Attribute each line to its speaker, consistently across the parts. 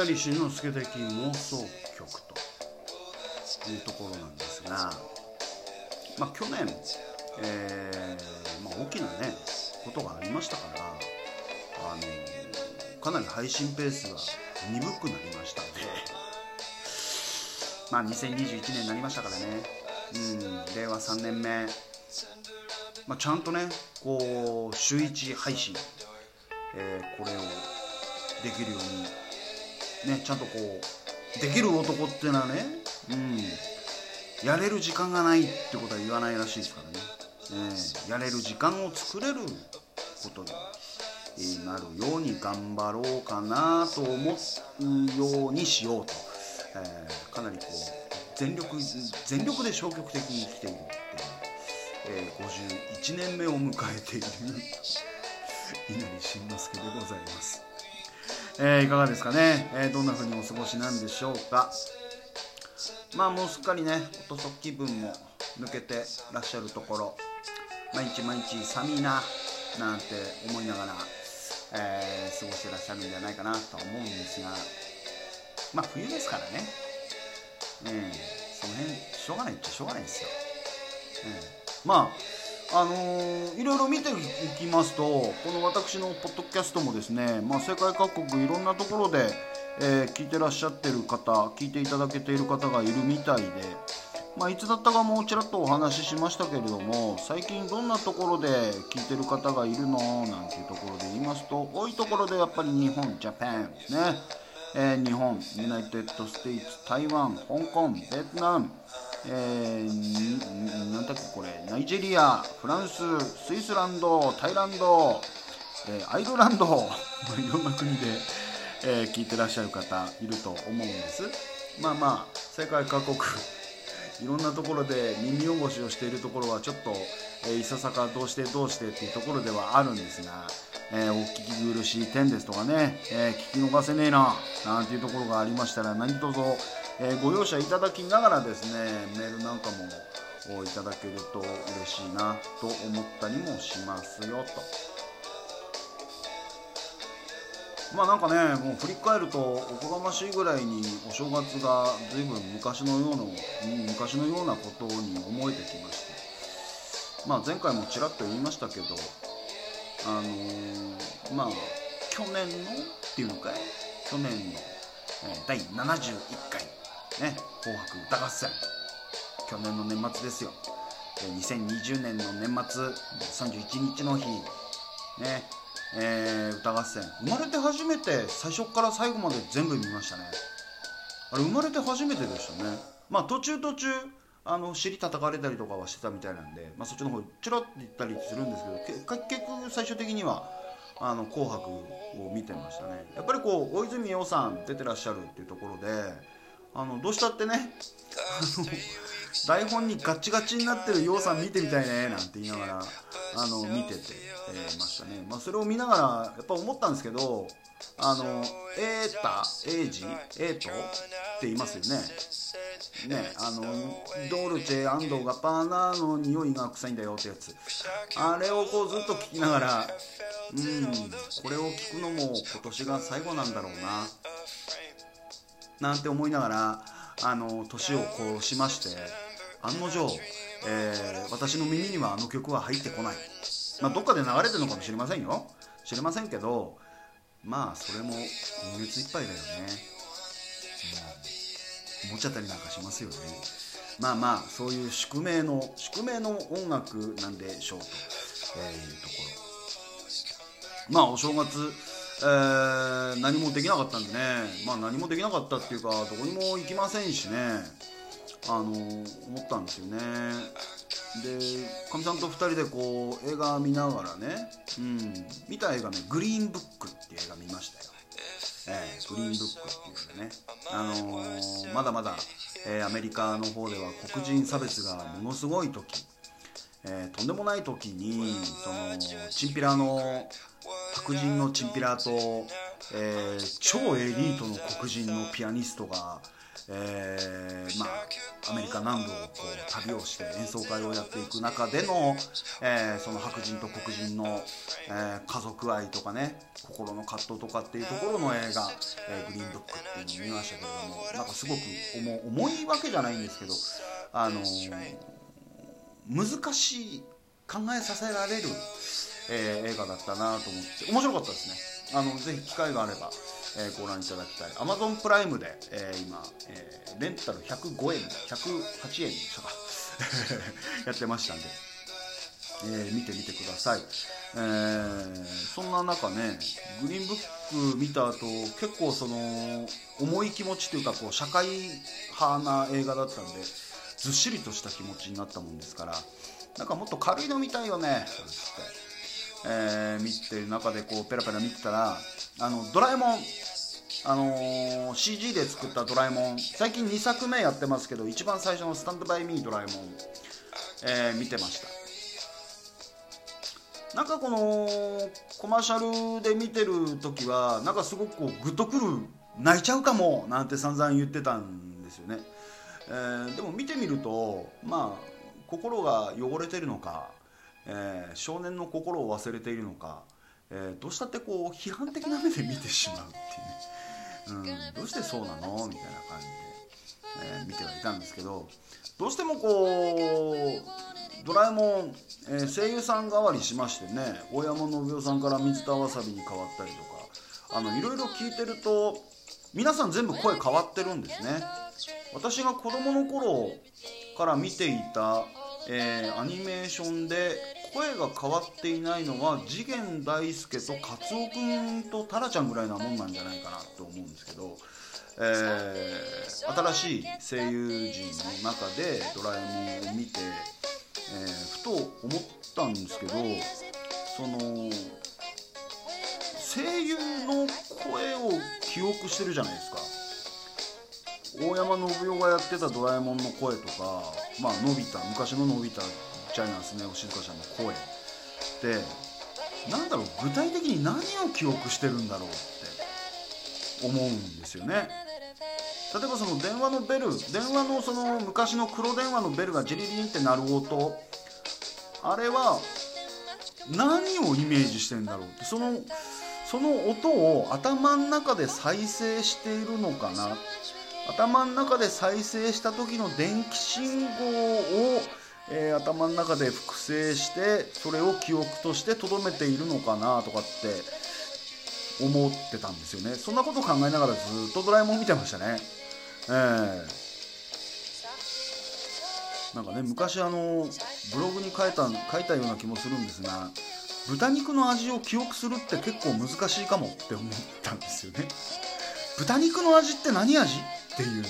Speaker 1: まあ、稲荷慎之介的妄想曲というところなんですが、まあ、去年、えーまあ、大きなねことがありましたからあのかなり配信ペースが鈍くなりましたんでまあ2021年になりましたからね。うん令和3年目、まあ、ちゃんとねこう週1配信、えーこれをできるようにねちゃんとこうできる男っていうのはねうんやれる時間がないってことは言わないらしいですからね、えーやれる時間を作れることになるように頑張ろうかなと思うようにしようと、えーかなりこう全力全力で消極的に生きているっていう、えー51年目を迎えている稲荷慎之介でございます、えーいかがですかね、えーどんな風にお過ごしなんでしょうか？まあもうすっかりねおとそ気分も抜けてらっしゃるところ毎日毎日寒いななんて思いながら、えー過ごしてらっしゃるんじゃないかなとは思うんですがまあ冬ですからね、ええその辺しょうがないっちゃしょうがないですよ、ええまああのーいろいろ見ていきますとこの私のポッドキャストもですね、まあ、世界各国いろんなところで、えー聞いてらっしゃってる方聞いていただけている方がいるみたいで、まあ、いつだったかもうちらっとお話ししましたけれども最近どんなところで聞いてる方がいるのなんていうところで言いますと多いところでやっぱり日本 Japan ですね、えー日本 United States 台湾香港ベトナムえーなんだっけこれナイジェリアフランススイスランドタイランド、えーアイルランドいろんな国で、えー聞いてらっしゃる方いると思うんです。まあまあ世界各国いろんなところで耳汚しをしているところはちょっと、えーいささかどうしてどうしてっていうところではあるんですが、えーお聞き苦しい点ですとかね、えー聞き逃せねえななんていうところがありましたら何卒、えーご容赦いただきながらですねメールなんかもいただけると嬉しいなと思ったりもしますよと。まあなんかねもう振り返るとおこがましいぐらいにお正月が随分昔のような昔のようなことに思えてきまして。まあ前回もちらっと言いましたけどあのーまあ去年のっていうのかい？去年の、え第71回。ね「紅白歌合戦」去年の年末ですよ。2020年の年末31日の日ねえー歌合戦。生まれて初めて最初から最後まで全部見ましたね。あれ生まれて初めてでしたね。まあ途中途中あの尻叩かれたりとかはしてたみたいなんで、まあ、そっちの方ちらっと言ったりするんですけど結局最終的にはあの紅白を見てましたね。やっぱりこう大泉洋さん出てらっしゃるっていうところであのどうしたってね。台本にガチガチになってる洋さん見てみたいねなんて言いながらあの見てて、えーましたね、まあ、それを見ながらやっぱ思ったんですけどあのエータエイジエート？って言いますよね。ねあのドルチェガッパーナの匂いが臭いんだよってやつ。あれをこうずっと聞きながらうんこれを聞くのも今年が最後なんだろうななんて思いながらあの年を越しまして案の定、えー私の耳にはあの曲は入ってこない、まあ、どっかで流れてるのかもしれませんよ。知れませんけどまあそれも今月いっぱいだよね、うん、思っちゃったりなんかしますよね。まあまあそういう宿命の宿命の音楽なんでしょうと、えいうところ。まあお正月、えー何もできなかったんでね、まあ、何もできなかったっていうかどこにも行きませんしね。あの思ったんですよね。でかみさんと2人でこう映画見ながらね、うん、見た映画ね「グリーンブック」っていう映画見ましたよ。えーグリーンブックっていうのね、あのーまだまだ、えーアメリカの方では黒人差別がものすごい時、えーとんでもない時にそのチンピラの白人のチンピラと、えー超エリートの黒人のピアニストが、えーまあ、アメリカ南部をこう旅をして演奏会をやっていく中での、えー、その白人と黒人の、え、家族愛とかね心の葛藤とかっていうところの映画「え、グリーンブック」っていうのを見ましたけれどもなんかすごく重重いわけじゃないんですけどあの難しい考えさせられる、え映画だったなと思って面白かったですね。あのぜひ機会があればえー、ご覧いただきたい。Amazon プライムで、えー、今、えー、レンタル105円108円でしたかやってましたんで、えー、見てみてください、えー、そんな中ねグリーンブック見た後結構その重い気持ちというかこう社会派な映画だったんでずっしりとした気持ちになったもんですからなんかもっと軽いの見たいよねなんつって、えー、見てる中でこうペラペラ見てたらあのドラえもんあのー、CG で作ったドラえもん最近2作目やってますけど一番最初の「スタンドバイミードラえもん」えー、見てました。なんかこのコマーシャルで見てる時はなんかすごくこうグッとくる泣いちゃうかもなんて散々言ってたんですよね、えー、でも見てみるとまあ心が汚れてるのか、えー、少年の心を忘れているのかえー、どうしたってこう批判的な目で見てしまうっていう。ね、うん、どうしてそうなの？みたいな感じで、えー、見てはいたんですけどどうしてもこうドラえもん、え、声優さん代わりしましてね大山信代さんから水田わさびに変わったりとかあのいろいろ聞いてると皆さん全部声変わってるんですね。私が子供の頃から見ていた、えー、アニメーションで声が変わっていないのは次元大介とカツオ君とタラちゃんぐらいなもんなんじゃないかなと思うんですけど、えー、新しい声優陣の中で「ドラえもん」を見て、えー、ふと思ったんですけどその声優の声を記憶してるじゃないですか。大山信代がやってたドラえもんの声とか、まあ、のび太昔ののび太チャイナスネ夫静香ちゃんの声。ってなんだろう具体的に何を記憶してるんだろうって思うんですよね。例えばその電話のベル電話のその昔の黒電話のベルがジリリンって鳴る音。あれは何をイメージしてんだろうって。そのその音を頭の中で再生しているのかな。頭の中で再生した時の電気信号をえー、頭の中で複製してそれを記憶として留めているのかなとかって思ってたんですよね。そんなこと考えながらずっとドラえもん見てましたね。えー、なんかね昔あのブログに書いた書いたような気もするんですが豚肉の味を記憶するって結構難しいかもって思ったんですよね。豚肉の味って何味っていう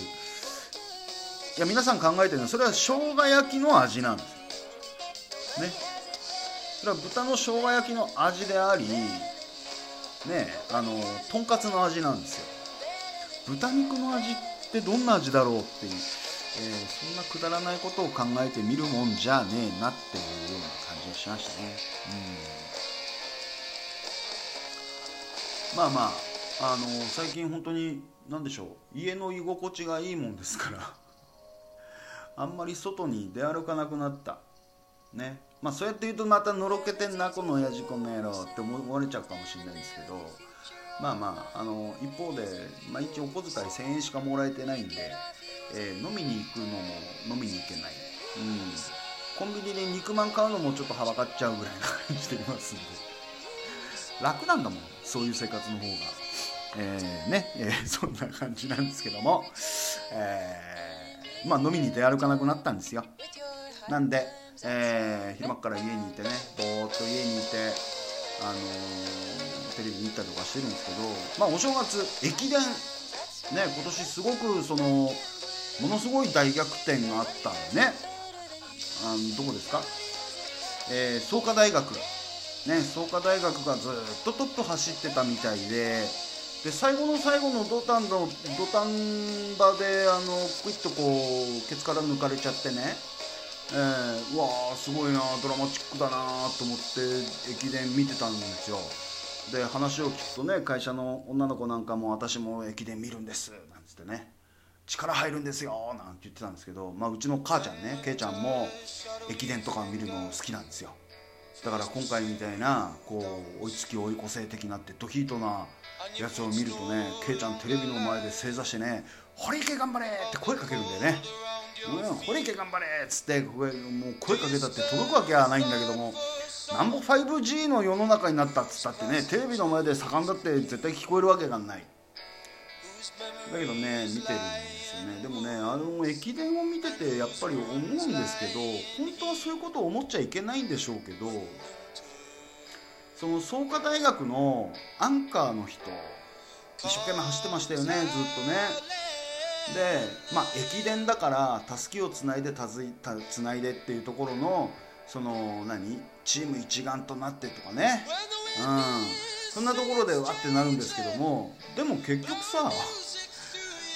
Speaker 1: いや皆さん考えてるのはそれは生姜焼きの味なんです。よね。それは豚の生姜焼きの味でありねあのとんかつの味なんですよ。豚肉の味ってどんな味だろうっていう、えー、そんなくだらないことを考えてみるもんじゃねえなっていうような感じがしましたね。うん。まあまああの最近本当に何でしょう。家の居心地がいいもんですから。あんまり外に出歩かなくなった。ね。まあそうやって言うとまたのろけてんなこの親父この野郎って思われちゃうかもしれないんですけど。まあまああの一方で毎日お小遣い1000円しかもらえてないんで、えー、飲みに行くのも飲みに行けない、うん、コンビニで肉まん買うのもちょっとはばかっちゃうぐらいな感じでいますんで。楽なんだもんそういう生活の方が。えー、ね、えー、そんな感じなんですけども、えーまあ、飲みに出歩かなくなったんですよ。なんで、えー、昼間から家にいてねぼーっと家にいて、あのー、テレビ見たりとかしてるんですけど、まあ、お正月駅伝ね今年すごくそのものすごい大逆転があったんでね。あのどこですか、えー、創価大学。ね創価大学がずっとトップ走ってたみたいでで最後の最後の土壇の土壇場であのクイッとこうケツから抜かれちゃってね、えー、うわーすごいなドラマチックだなと思って駅伝見てたんですよ。で話を聞くとね会社の女の子なんかも私も駅伝見るんですなんつってね。力入るんですよなんて言ってたんですけど、まあ、うちの母ちゃんねけいちゃんも駅伝とか見るの好きなんですよ。だから今回みたいなこう追いつき追い越せ的なってドヒートなやつを見るとねけいちゃんテレビの前で正座してね「堀池頑張れ!」って声かけるんだよね「うん堀池頑張れ!」っつってもう声かけたって届くわけはないんだけどもなんぼ 5G の世の中になったっつったってねテレビの前で盛んだって絶対聞こえるわけがないだけどね見てるね。でもねあの駅伝を見ててやっぱり思うんですけど本当はそういうことを思っちゃいけないんでしょうけどその創価大学のアンカーの人一生懸命走ってましたよねずっとね。でまあ駅伝だからたすきをつないでたずいたつないでっていうところのその何？チーム一丸となってとかね。うん。そんなところでわってなるんですけどもでも結局さ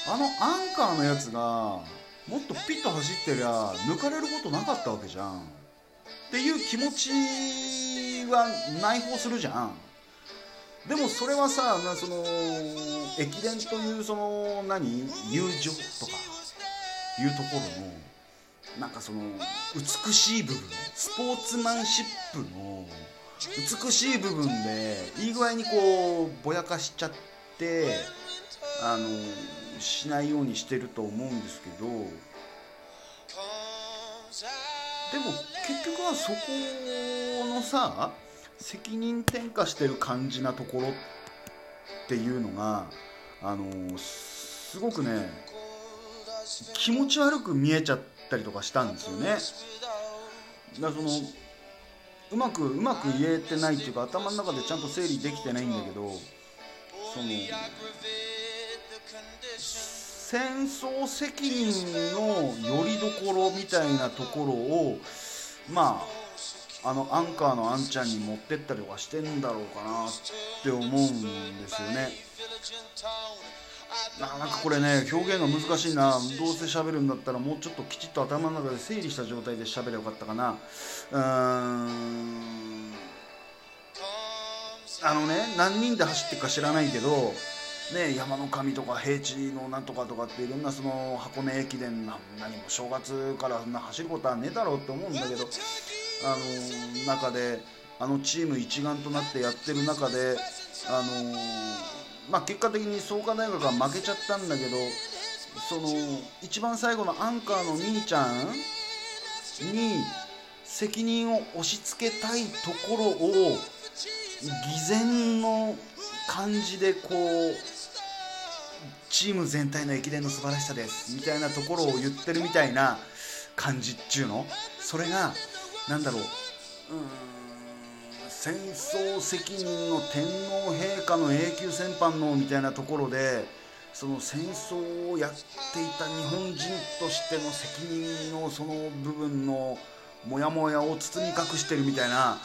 Speaker 1: あのアンカーのやつがもっとピッと走ってりゃ抜かれることなかったわけじゃん。っていう気持ちは内包するじゃん。でもそれはさその駅伝というその何？友情とか。いうところのなんかその美しい部分。スポーツマンシップの美しい部分でいい具合にこうぼやかしちゃってあのしないようにしてると思うんですけどでも結局はそこのさ責任転嫁してる感じなところっていうのがあのすごくね気持ち悪く見えちゃったりとかしたんですよね。だからそのうまくうまく言えてないっていうか頭の中でちゃんと整理できてないんだけどその戦争責任のよりどころみたいなところをまああのアンカーのあんちゃんに持ってったりとかしてんだろうかなって思うんですよね。なかなかこれね表現が難しいな。どうせ喋るんだったらもうちょっときちっと頭の中で整理した状態で喋ればよかったかな。うーん。あのね何人で走ってるか知らないけどね、山の神とか平地のなんとかとかっていろんなその箱根駅伝な何も正月からそんな走ることはねえだろうって思うんだけどあの中であのチーム一丸となってやってる中であのまあ、結果的に創価大学は負けちゃったんだけどその一番最後のアンカーの兄ちゃんに責任を押し付けたいところを偽善の感じでこうチーム全体の駅伝の素晴らしさです。みたいなところを言ってるみたいな感じっちゅうの？それが何だろう。うーん戦争責任の天皇陛下の永久戦犯のみたいなところでその戦争をやっていた日本人としての責任のその部分のモヤモヤを包み隠してるみたいな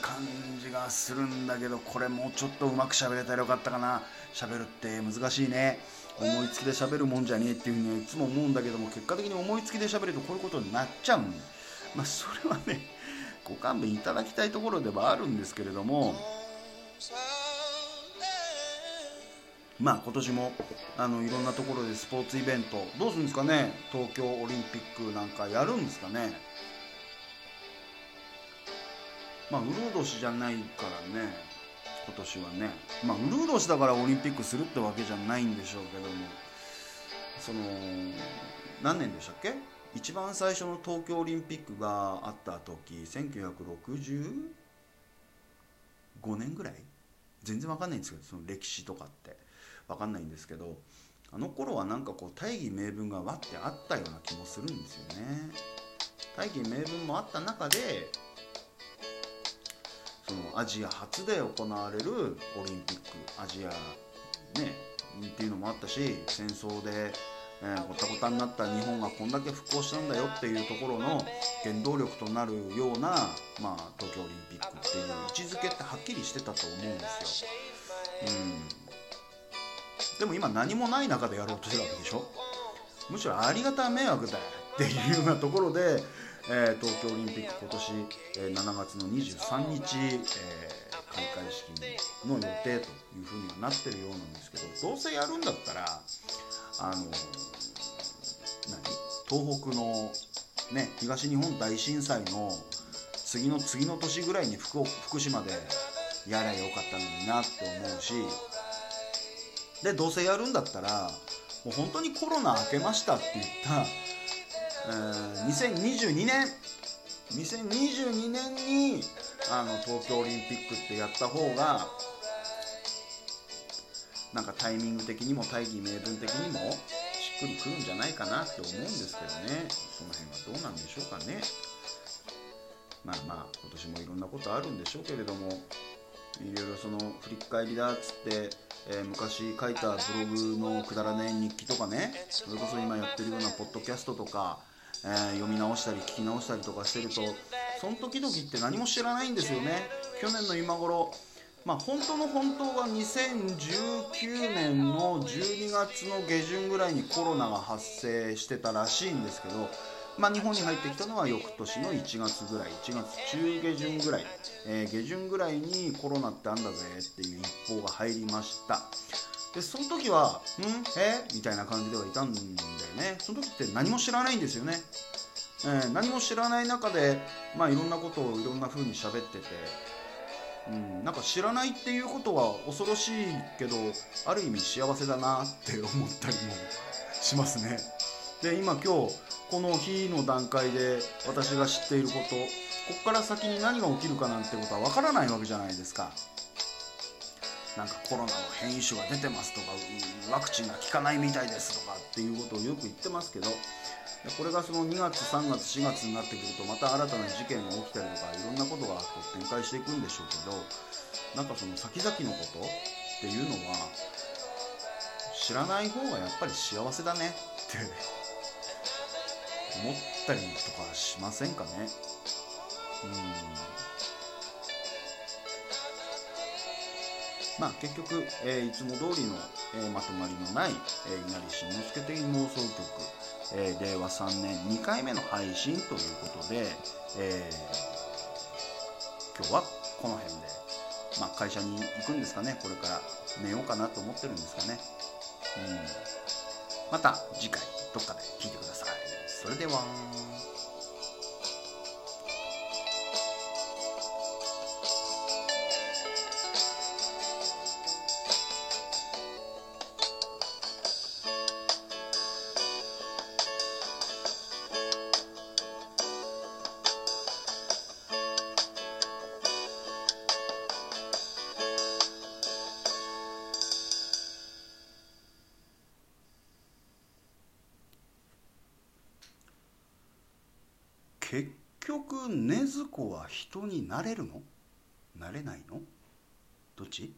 Speaker 1: 感じがするんだけどこれもうちょっとうまく喋れたらよかったかな。喋るって難しいね。思いつきで喋るもんじゃねえっていうふうにはいつも思うんだけども結果的に思いつきで喋るとこういうことになっちゃうん。まあそれはねご勘弁いただきたいところではあるんですけれども。まあ今年もあのいろんなところでスポーツイベントどうするんですかね。東京オリンピックなんかやるんですかね。まあうるう年じゃないからね今年はね。まあうるう年だからオリンピックするってわけじゃないんでしょうけども。その何年でしたっけ？一番最初の東京オリンピックがあった時1965年ぐらい？全然わかんないんですけどその歴史とかって。わかんないんですけどあの頃はなんかこう大義名分がわってあったような気もするんですよね。大義名分もあった中でそのアジア初で行われるオリンピックアジアねっていうのもあったし戦争でえー、ごたごたになった日本がこんだけ復興したんだよっていうところの原動力となるような、まあ、東京オリンピックっていう位置づけってはっきりしてたと思うんですよ。うん、でも今何もない中でやろうとしてるわけでしょ。むしろありがたい迷惑だよっていうようなところで、えー、東京オリンピック今年、えー、7月の23日、えー、開会式の予定というふうにはなってるようなんですけどどうせやるんだったらあの何？東北のね東日本大震災の次の次の年ぐらいに福福島でやりゃよかったのになって思うしでどうせやるんだったらもう本当にコロナ明けましたって言った、2022年。2022年にあの東京オリンピックってやった方がなんかタイミング的にも大義名分的にもしっくりくるんじゃないかなって思うんですけどね。その辺はどうなんでしょうかね。まあまあ今年もいろんなことあるんでしょうけれどもいろいろその振り返りだっつって、えー、昔書いたブログのくだらない日記とかねそれこそ今やってるようなポッドキャストとか、えー、読み直したり聞き直したりとかしてるとその時々って何も知らないんですよね。去年の今頃まあ本当の本当は2019年の12月の下旬ぐらいにコロナが発生してたらしいんですけどまあ、日本に入ってきたのは翌年の1月ぐらい1月中下旬ぐらい、えー、下旬ぐらいにコロナってあんだぜっていう一報が入りました。でその時は「ん？え？みたいな感じではいたんだよね。その時って何も知らないんですよね、えー、何も知らない中で、まあ、いろんなことをいろんな風に喋っててうん、なんか知らないっていうことは恐ろしいけどある意味幸せだなって思ったりもしますね。で今今日この日の段階で私が知っていることこっから先に何が起きるかなんてことはわからないわけじゃないですか。なんかコロナの変異種が出てますとかワクチンが効かないみたいですとかっていうことをよく言ってますけどこれがその2月3月4月になってくるとまた新たな事件が起きたりとかいろんなことが展開していくんでしょうけどなんかその先々のことっていうのは知らない方がやっぱり幸せだねって思ったりとかしませんかね？うん。まあ結局、えー、いつも通りの、えー、まとまりのない、えー、稲荷慎之介的妄想曲、え、令和3年2回目の配信ということで、え、今日はこの辺で、まあ、会社に行くんですかねこれから。寝ようかなと思ってるんですかね。うん。また次回どっかで聞いてください。それでは。局禰豆子は人になれるの？なれないの？どっち？